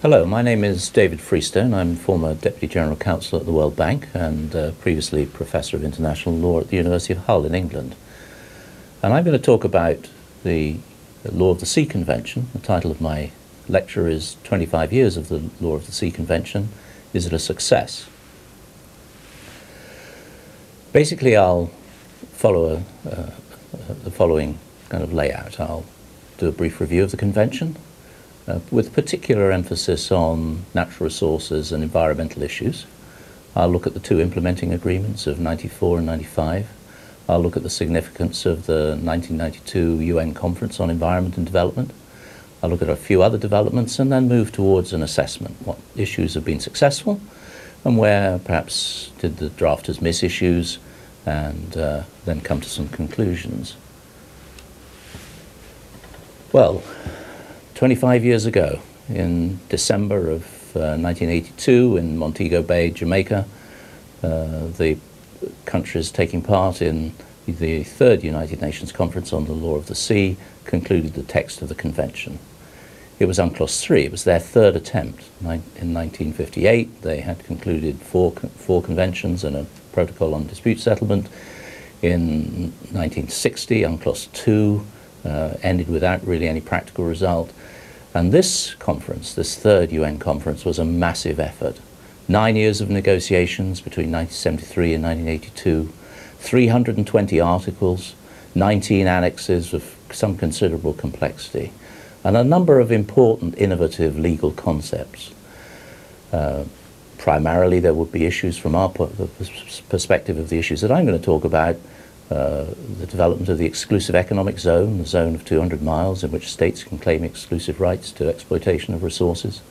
Hello, my name is David Freestone. I'm former Deputy General Counsel at the World Bank and uh, previously Professor of International Law at the University of Hull in England. And I'm going to talk about the, the Law of the Sea Convention. The title of my lecture is 25 Years of the Law of the Sea Convention. Is it a success? Basically, I'll follow a, uh, the following kind of layout. I'll do a brief review of the convention, uh, with particular emphasis on natural resources and environmental issues. I'll look at the two implementing agreements of 94 and 95. I'll look at the significance of the 1992 UN Conference on Environment and Development. I'll look at a few other developments and then move towards an assessment. What issues have been successful and where perhaps did the drafters miss issues and uh, then come to some conclusions. Well, 25 years ago, in December of uh, 1982 in Montego Bay, Jamaica, uh, the countries taking part in the third United Nations Conference on the Law of the Sea concluded the text of the convention. It was UNCLOS 3. It was their third attempt. In 1958, they had concluded four, four conventions and a protocol on dispute settlement. In 1960, UNCLOS 2 uh, ended without really any practical result. And this conference, this third UN conference, was a massive effort. Nine years of negotiations between 1973 and 1982, 320 articles, 19 annexes of some considerable complexity, and a number of important innovative legal concepts. Uh, primarily, there would be issues from our perspective of the issues that I'm going to talk about uh, the development of the exclusive economic zone, the zone of 200 miles in which states can claim exclusive rights to exploitation of resources.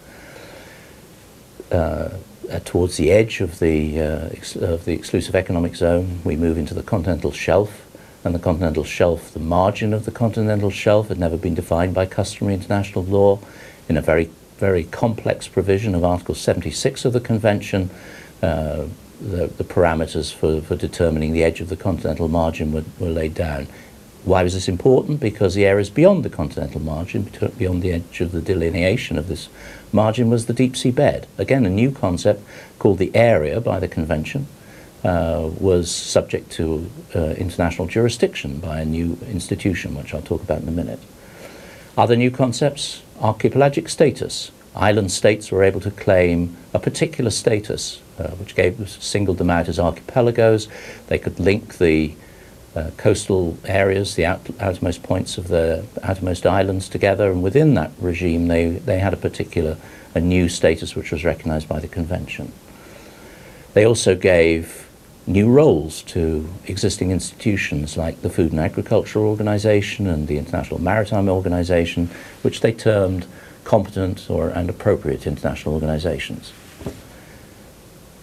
Uh, uh, towards the edge of the, uh, of the exclusive economic zone, we move into the continental shelf. And the continental shelf, the margin of the continental shelf had never been defined by customary international law in a very, very complex provision of Article 76 of the Convention. Uh, the, the parameters for, for determining the edge of the continental margin were, were laid down. Why was this important? Because the areas beyond the continental margin, beyond the edge of the delineation of this margin, was the deep sea bed. Again, a new concept called the area by the convention uh, was subject to uh, international jurisdiction by a new institution, which I'll talk about in a minute. Other new concepts archipelagic status. Island states were able to claim a particular status uh, which gave singled them out as archipelagos. They could link the uh, coastal areas, the out, outermost points of the outermost islands together, and within that regime, they, they had a particular, a new status which was recognized by the convention. They also gave new roles to existing institutions like the Food and Agriculture Organization and the International Maritime Organization, which they termed competent or and appropriate international organizations.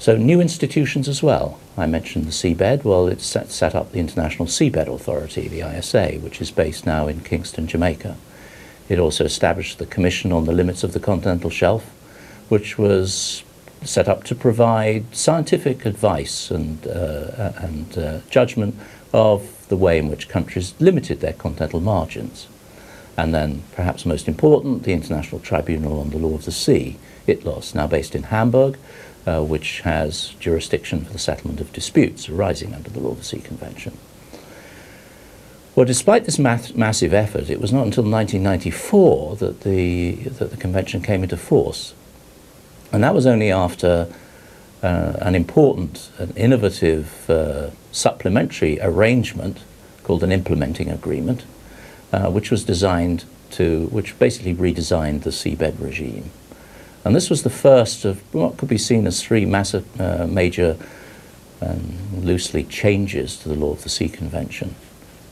So new institutions as well. I mentioned the seabed. Well, it set, set up the International Seabed Authority, the ISA, which is based now in Kingston, Jamaica. It also established the Commission on the Limits of the Continental Shelf, which was set up to provide scientific advice and, uh, and uh, judgment of the way in which countries limited their continental margins. And then, perhaps most important, the International Tribunal on the Law of the Sea, ITLOS, now based in Hamburg, uh, which has jurisdiction for the settlement of disputes arising under the Law of the Sea Convention. Well, despite this massive effort, it was not until 1994 that the, that the convention came into force. And that was only after uh, an important, an innovative uh, supplementary arrangement called an implementing agreement, uh, which was designed to, which basically redesigned the seabed regime. And this was the first of what could be seen as three massive, uh, major, um, loosely changes to the Law of the Sea Convention.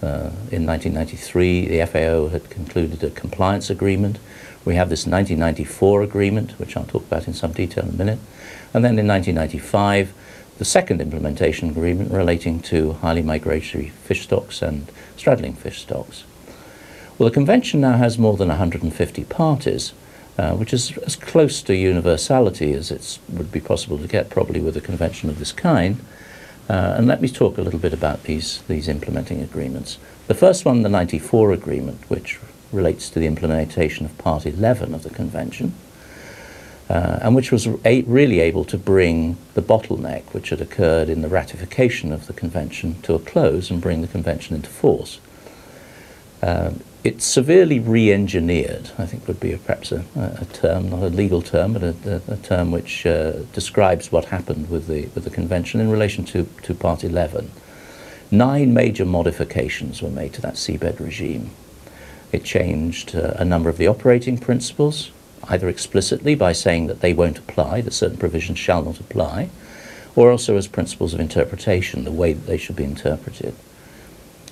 Uh, in 1993, the FAO had concluded a compliance agreement. We have this 1994 agreement, which I'll talk about in some detail in a minute. And then in 1995, the second implementation agreement relating to highly migratory fish stocks and straddling fish stocks. Well, the convention now has more than 150 parties, uh, which is as close to universality as it would be possible to get probably with a convention of this kind. Uh, and let me talk a little bit about these, these implementing agreements. The first one, the 94 agreement, which relates to the implementation of Part 11 of the convention. uh, and which was really able to bring the bottleneck which had occurred in the ratification of the convention to a close and bring the convention into force. Um, it's severely re-engineered, I think would be a, perhaps a, a, term, not a legal term, but a, a, term which uh, describes what happened with the, with the convention in relation to, to Part 11. Nine major modifications were made to that seabed regime. It changed uh, a number of the operating principles, either explicitly by saying that they won't apply, that certain provisions shall not apply, or also as principles of interpretation, the way that they should be interpreted.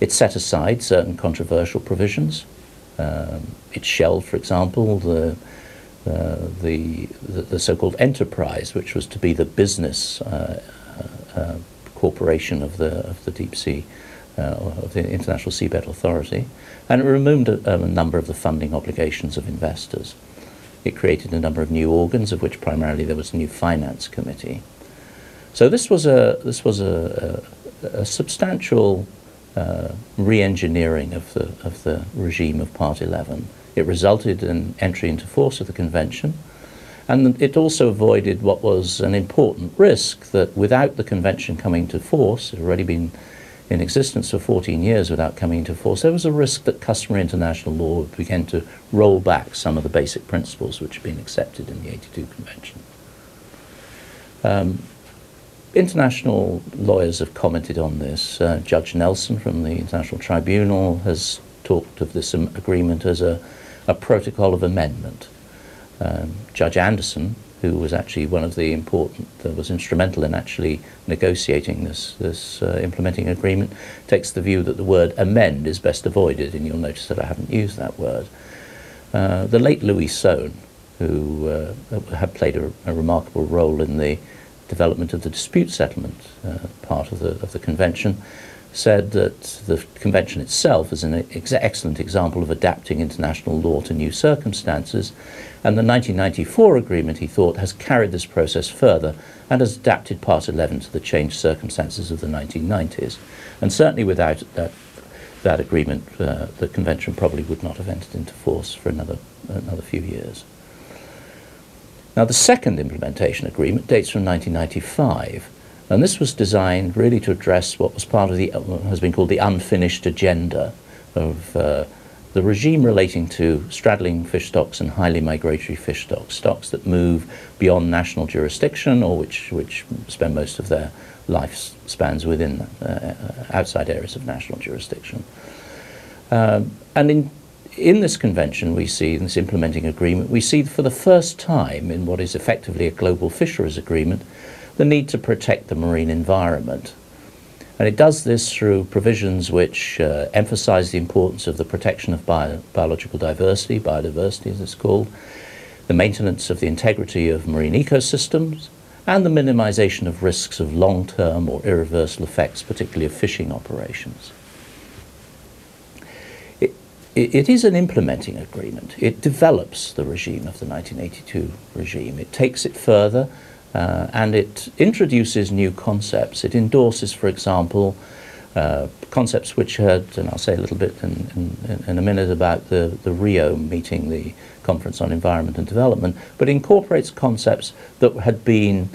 It set aside certain controversial provisions. Um, it shelved, for example, the, uh, the, the, the, so-called enterprise, which was to be the business uh, uh, corporation of the, of the deep sea, uh, of the International Seabed Authority, and it removed a, a number of the funding obligations of investors. It created a number of new organs, of which primarily there was a new finance committee. So this was a this was a, a, a substantial uh, re-engineering of the of the regime of Part 11. It resulted in entry into force of the convention, and it also avoided what was an important risk that without the convention coming to force, it had already been in existence for 14 years without coming into force, there was a risk that customary international law would begin to roll back some of the basic principles which had been accepted in the 82 Convention. Um, international lawyers have commented on this. Uh, Judge Nelson from the International Tribunal has talked of this agreement as a, a protocol of amendment. Um, Judge Anderson who was actually one of the important, that was instrumental in actually negotiating this, this uh, implementing agreement, takes the view that the word amend is best avoided, and you'll notice that I haven't used that word. Uh, the late Louis Sohn, who uh, had played a, a, remarkable role in the development of the dispute settlement uh, part of the, of the convention, said that the convention itself is an ex excellent example of adapting international law to new circumstances, and the 1994 agreement, he thought, has carried this process further and has adapted Part 11 to the changed circumstances of the 1990s. And certainly without that, that agreement, uh, the convention probably would not have entered into force for another, another few years. Now, the second implementation agreement dates from 1995 and this was designed really to address what was part of the, has been called the unfinished agenda of uh, the regime relating to straddling fish stocks and highly migratory fish stocks, stocks that move beyond national jurisdiction or which, which spend most of their lifespans within uh, outside areas of national jurisdiction. Um, and in, in this convention, we see, in this implementing agreement, we see for the first time in what is effectively a global fisheries agreement, the need to protect the marine environment. And it does this through provisions which uh, emphasize the importance of the protection of bio biological diversity, biodiversity as it's called, the maintenance of the integrity of marine ecosystems, and the minimization of risks of long-term or irreversible effects, particularly of fishing operations. It, it, is an implementing agreement. It develops the regime of the 1982 regime. It takes it further uh, and it introduces new concepts. It endorses, for example, uh, concepts which had, and I'll say a little bit in, in, in, a minute about the, the Rio meeting, the Conference on Environment and Development, but incorporates concepts that had been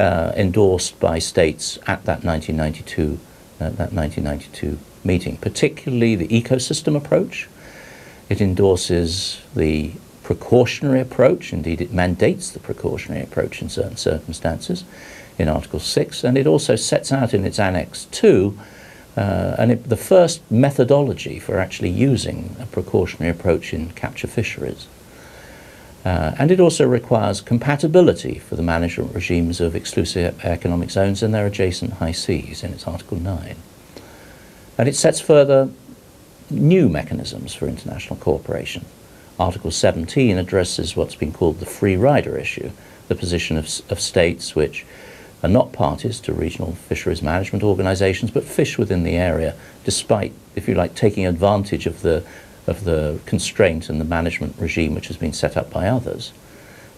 uh, endorsed by states at that 1992, uh, that 1992 meeting, particularly the ecosystem approach. It endorses the precautionary approach. Indeed, it mandates the precautionary approach in certain circumstances in Article 6, and it also sets out in its Annex 2 uh, and it, the first methodology for actually using a precautionary approach in capture fisheries. Uh, and it also requires compatibility for the management regimes of exclusive economic zones and their adjacent high seas in its Article 9. And it sets further new mechanisms for international cooperation. Article 17 addresses what's been called the free rider issue, the position of, of states which are not parties to regional fisheries management organizations but fish within the area despite, if you like, taking advantage of the, of the constraint and the management regime which has been set up by others.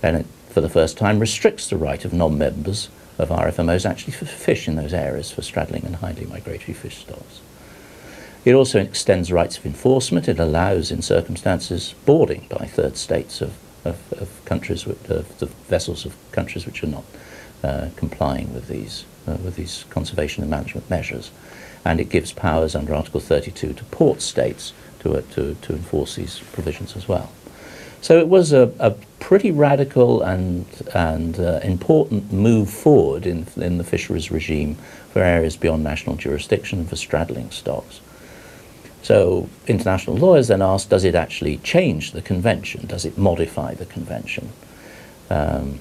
And it, for the first time, restricts the right of non-members of RFMOs actually to fish in those areas for straddling and highly migratory fish stocks. It also extends rights of enforcement. It allows, in circumstances, boarding by third states of of, of countries, of the vessels of countries which are not uh, complying with these, uh, with these conservation and management measures. And it gives powers under Article 32 to port states to, uh, to, to enforce these provisions as well. So it was a, a pretty radical and, and uh, important move forward in, in the fisheries regime for areas beyond national jurisdiction for straddling stocks. So international lawyers then asked, does it actually change the convention? Does it modify the convention? Um,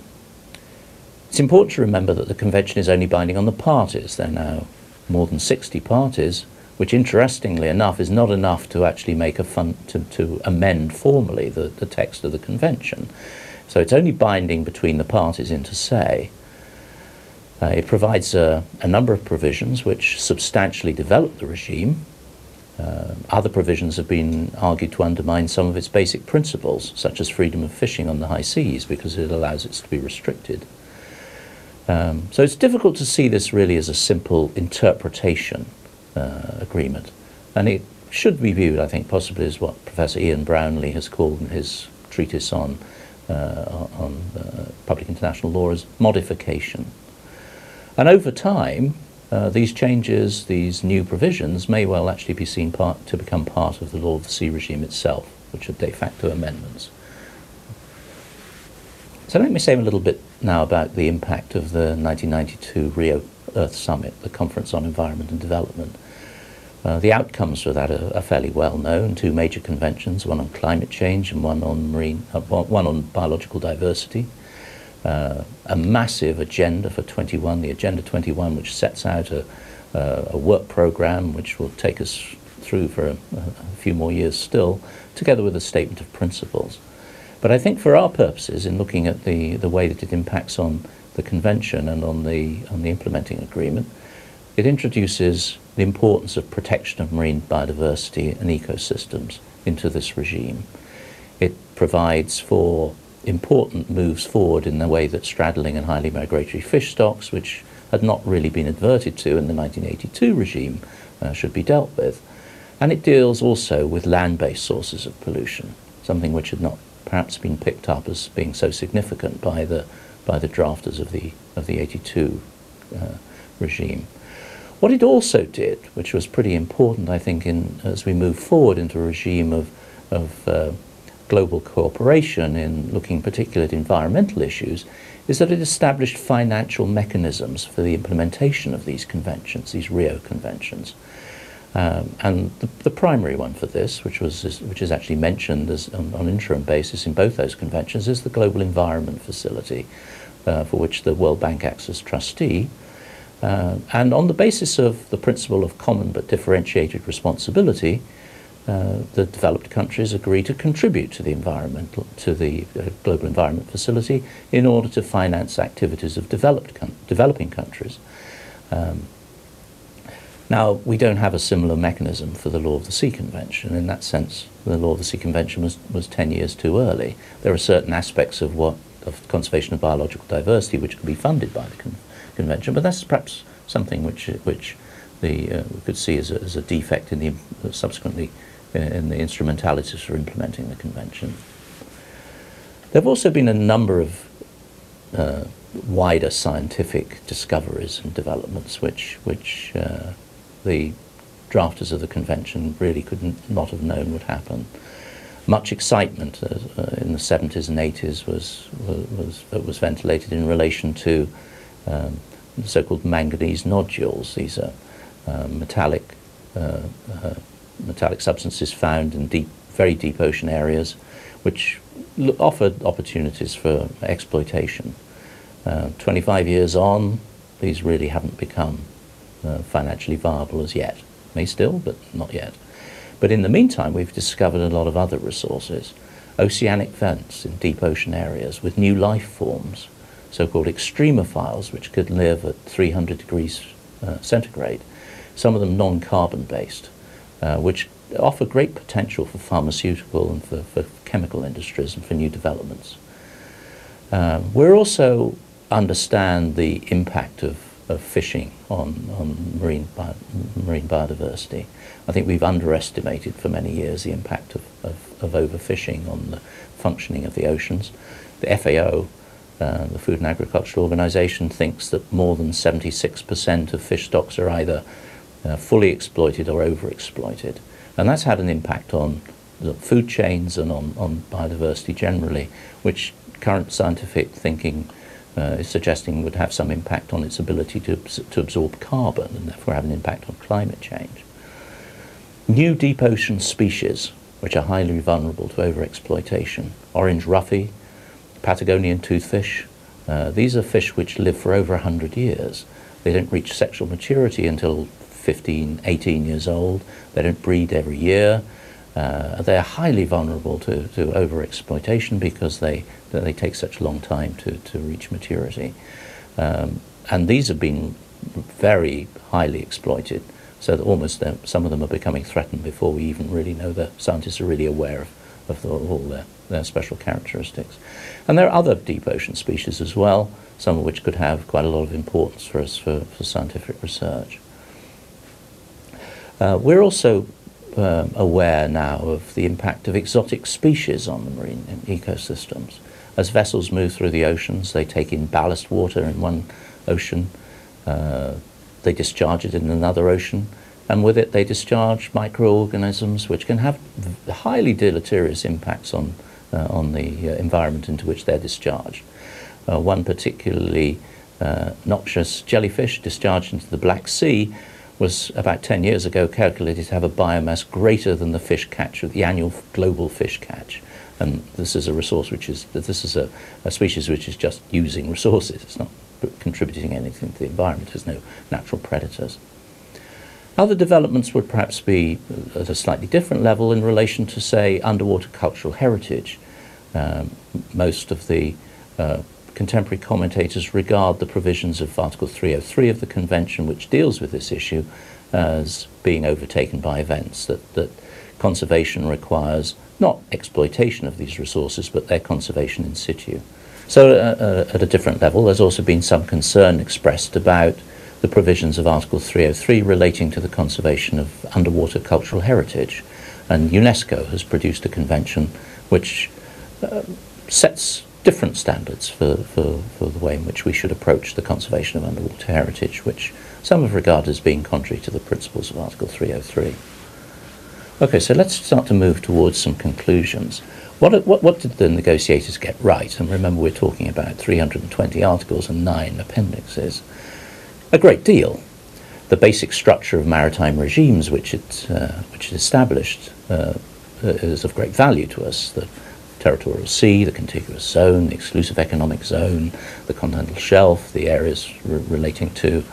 it's important to remember that the convention is only binding on the parties. There are now more than 60 parties, which interestingly enough is not enough to actually make a fun to, to amend formally the, the text of the convention. So it's only binding between the parties inter se. Uh, it provides a, a, number of provisions which substantially develop the regime. Uh, other provisions have been argued to undermine some of its basic principles, such as freedom of fishing on the high seas, because it allows it to be restricted. Um, so it's difficult to see this really as a simple interpretation uh, agreement. And it should be viewed, I think, possibly as what Professor Ian Brownlie has called in his treatise on, uh, on uh, public international law as modification. And over time, uh, these changes, these new provisions, may well actually be seen part, to become part of the law of the sea regime itself, which are de facto amendments. So let me say a little bit now about the impact of the 1992 Rio Earth Summit, the Conference on Environment and Development. Uh, the outcomes for that are, are, fairly well known. Two major conventions, one on climate change and one on marine, uh, one on biological diversity uh, a massive agenda for 21, the Agenda 21, which sets out a, uh, a work program which will take us through for a, a, few more years still, together with a statement of principles. But I think for our purposes, in looking at the, the way that it impacts on the convention and on the, on the implementing agreement, it introduces the importance of protection of marine biodiversity and ecosystems into this regime. It provides for important moves forward in the way that straddling and highly migratory fish stocks, which had not really been adverted to in the 1982 regime, uh, should be dealt with. And it deals also with land-based sources of pollution, something which had not perhaps been picked up as being so significant by the, by the drafters of the, of the 82 uh, regime. What it also did, which was pretty important, I think, in, as we move forward into a regime of, of uh, global cooperation in looking particularly at environmental issues is that it established financial mechanisms for the implementation of these conventions, these Rio conventions. Um, and the, the, primary one for this, which was which is actually mentioned as on, on interim basis in both those conventions, is the Global Environment Facility, uh, for which the World Bank acts as trustee. Uh, and on the basis of the principle of common but differentiated responsibility, uh, the developed countries agree to contribute to the environmental to the uh, global environment facility in order to finance activities of developed developing countries. Um, now we don't have a similar mechanism for the Law of the Sea Convention. In that sense, the Law of the Sea Convention was, was 10 years too early. There are certain aspects of what of conservation of biological diversity which could be funded by the con convention, but that's perhaps something which which the uh, we could see as a, as a defect in the subsequently in the instrumentalities for implementing the convention. There have also been a number of uh, wider scientific discoveries and developments which, which uh, the drafters of the convention really could not have known would happen. Much excitement uh, uh in the 70s and 80s was, was, was, was ventilated in relation to um, so-called manganese nodules. These are uh, metallic uh, metallic substances found in deep, very deep ocean areas, which offered opportunities for exploitation. Uh, 25 years on, these really haven't become uh, financially viable as yet. May still, but not yet. But in the meantime, we've discovered a lot of other resources. Oceanic vents in deep ocean areas with new life forms, so-called extremophiles, which could live at 300 degrees uh, centigrade, some of them non-carbon based. Uh, which offer great potential for pharmaceutical and for, for chemical industries and for new developments. Um, we also understand the impact of, of fishing on, on marine, marine biodiversity. I think we've underestimated for many years the impact of, of, of overfishing on the functioning of the oceans. The FAO, uh, the Food and Agricultural Organization, thinks that more than 76% of fish stocks are either uh, fully exploited or overexploited. And that's had an impact on the food chains and on, on biodiversity generally, which current scientific thinking uh, is suggesting would have some impact on its ability to, to absorb carbon and therefore have an impact on climate change. New deep ocean species, which are highly vulnerable to overexploitation, orange roughy, Patagonian toothfish, uh, these are fish which live for over 100 years. They don't reach sexual maturity until 15, 18 years old. They don't breed every year. Uh, they're highly vulnerable to, to overexploitation because they, they take such a long time to, to reach maturity. Um, and these have been very highly exploited, so that almost some of them are becoming threatened before we even really know the scientists are really aware of, of the, all their, their special characteristics. And there are other deep ocean species as well, some of which could have quite a lot of importance for us for, for scientific research. Uh, we're also um, aware now of the impact of exotic species on the marine ecosystems. As vessels move through the oceans, they take in ballast water in one ocean, uh, they discharge it in another ocean, and with it they discharge microorganisms which can have highly deleterious impacts on, uh, on the uh, environment into which they're discharged. Uh, one particularly uh, noxious jellyfish discharged into the Black Sea was about 10 years ago calculated to have a biomass greater than the fish catch, the annual global fish catch. And this is a resource which is, this is a, a species which is just using resources. It's not contributing anything to the environment. There's no natural predators. Other developments would perhaps be at a slightly different level in relation to, say, underwater cultural heritage. Um, most of the uh, contemporary commentators regard the provisions of Article 303 of the Convention, which deals with this issue, as being overtaken by events, that, that conservation requires not exploitation of these resources, but their conservation in situ. So, uh, uh, at a different level, there's also been some concern expressed about the provisions of Article 303 relating to the conservation of underwater cultural heritage. And UNESCO has produced a convention which uh, sets different standards for, for, for the way in which we should approach the conservation of underwater heritage, which some have regarded as being contrary to the principles of Article 303. Okay, so let's start to move towards some conclusions. What, what, what did the negotiators get right? And remember, we're talking about 320 articles and nine appendixes. A great deal. The basic structure of maritime regimes which it, uh, which it established uh, is of great value to us. The territorial sea, the contiguous zone, the exclusive economic zone, the continental shelf, the areas re- relating to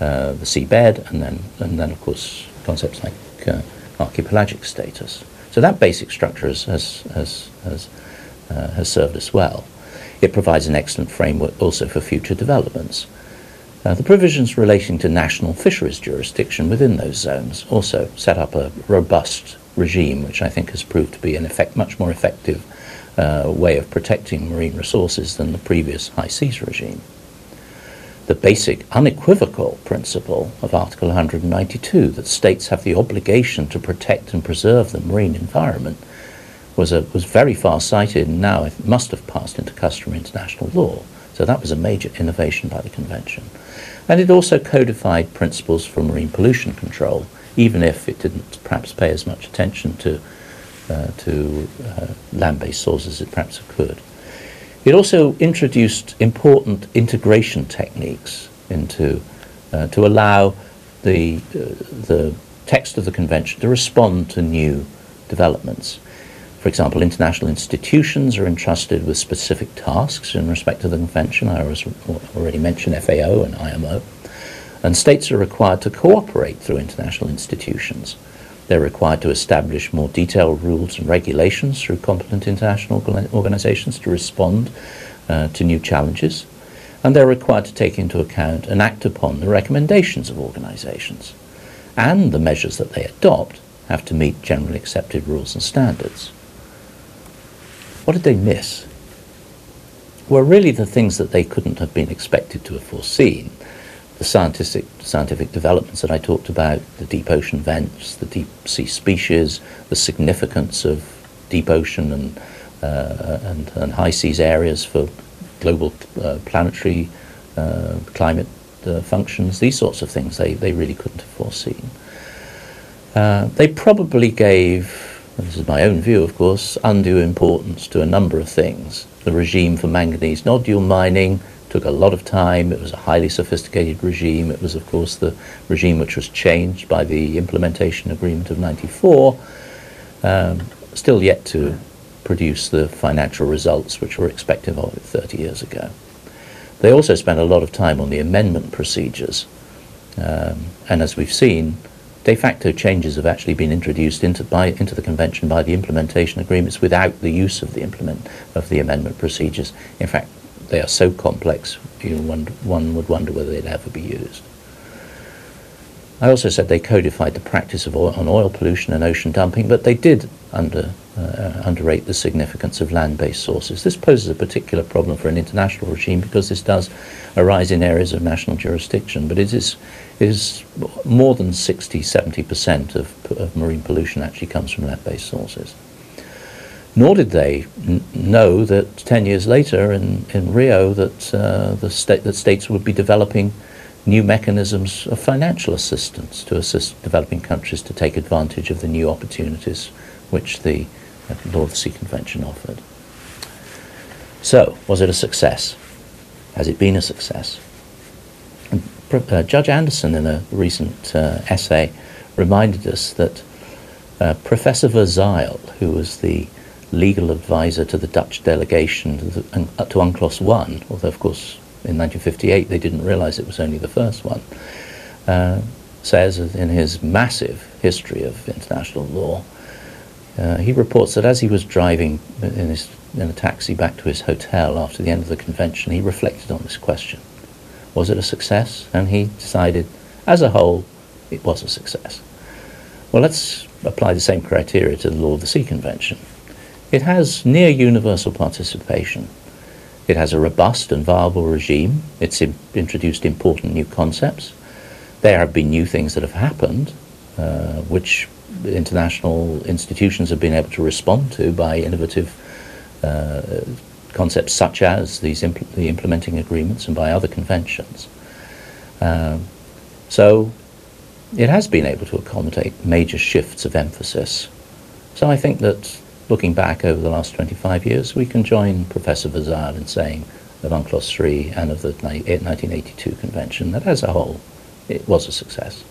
uh, the seabed, and then, and then, of course, concepts like uh, archipelagic status. So that basic structure has, has, has, has, uh, has served us well. It provides an excellent framework also for future developments. Uh, the provisions relating to national fisheries jurisdiction within those zones also set up a robust regime, which I think has proved to be an effect, much more effective uh, way of protecting marine resources than the previous high seas regime. The basic unequivocal principle of Article 192 that states have the obligation to protect and preserve the marine environment was, a, was very far sighted and now it must have passed into customary international law. So that was a major innovation by the Convention. And it also codified principles for marine pollution control, even if it didn't perhaps pay as much attention to to uh, land-based sources it perhaps could. It also introduced important integration techniques into uh, to allow the the text of the convention to respond to new developments. For example, international institutions are entrusted with specific tasks in respect to the convention. I already mentioned FAO and IMO. And states are required to cooperate through international institutions. They're required to establish more detailed rules and regulations through competent international organizations to respond uh, to new challenges. And they're required to take into account and act upon the recommendations of organizations. And the measures that they adopt have to meet generally accepted rules and standards. What did they miss? Well, really, the things that they couldn't have been expected to have foreseen the scientific, scientific developments that I talked about, the deep ocean vents, the deep sea species, the significance of deep ocean and, uh, and, and, high seas areas for global uh, planetary uh, climate uh, functions, these sorts of things they, they really couldn't have foreseen. Uh, they probably gave, this is my own view of course, undue importance to a number of things. The regime for manganese nodule mining, took a lot of time. It was a highly sophisticated regime. It was, of course, the regime which was changed by the implementation agreement of 94, um, still yet to produce the financial results which were expected of it 30 years ago. They also spent a lot of time on the amendment procedures. Um, and as we've seen, de facto changes have actually been introduced into, by, into the convention by the implementation agreements without the use of the implement of the amendment procedures. In fact, they are so complex, you know, one, would wonder whether they'd ever be used. I also said they codified the practice of oil, on oil pollution and ocean dumping, but they did under, uh, underrate the significance of land-based sources. This poses a particular problem for an international regime because this does arise in areas of national jurisdiction, but it is, it is more than 60, 70% of, of marine pollution actually comes from land-based sources. Nor did they know that 10 years later in, in Rio that, uh, the state, that states would be developing new mechanisms of financial assistance to assist developing countries to take advantage of the new opportunities which the uh, Law of the Sea Convention offered. So, was it a success? Has it been a success? Uh, Judge Anderson, in a recent uh, essay, reminded us that uh, Professor Verzijl, who was the legal advisor to the Dutch delegation to, uh, UNCLOS 1, although, of course, in 1958 they didn't realize it was only the first one, uh, says in his massive history of international law, uh, he reports that as he was driving in, his, in a taxi back to his hotel after the end of the convention, he reflected on this question. Was it a success? And he decided, as a whole, it was a success. Well, let's apply the same criteria to the Law of the Sea Convention. It has near universal participation. It has a robust and viable regime. It's in introduced important new concepts. There have been new things that have happened, uh, which international institutions have been able to respond to by innovative uh, concepts such as these impl the implementing agreements and by other conventions. Um, so it has been able to accommodate major shifts of emphasis. So I think that looking back over the last 25 years, we can join Professor Verzijl in saying of UNCLOS 3 and of the 1982 convention that as a whole, it was a success.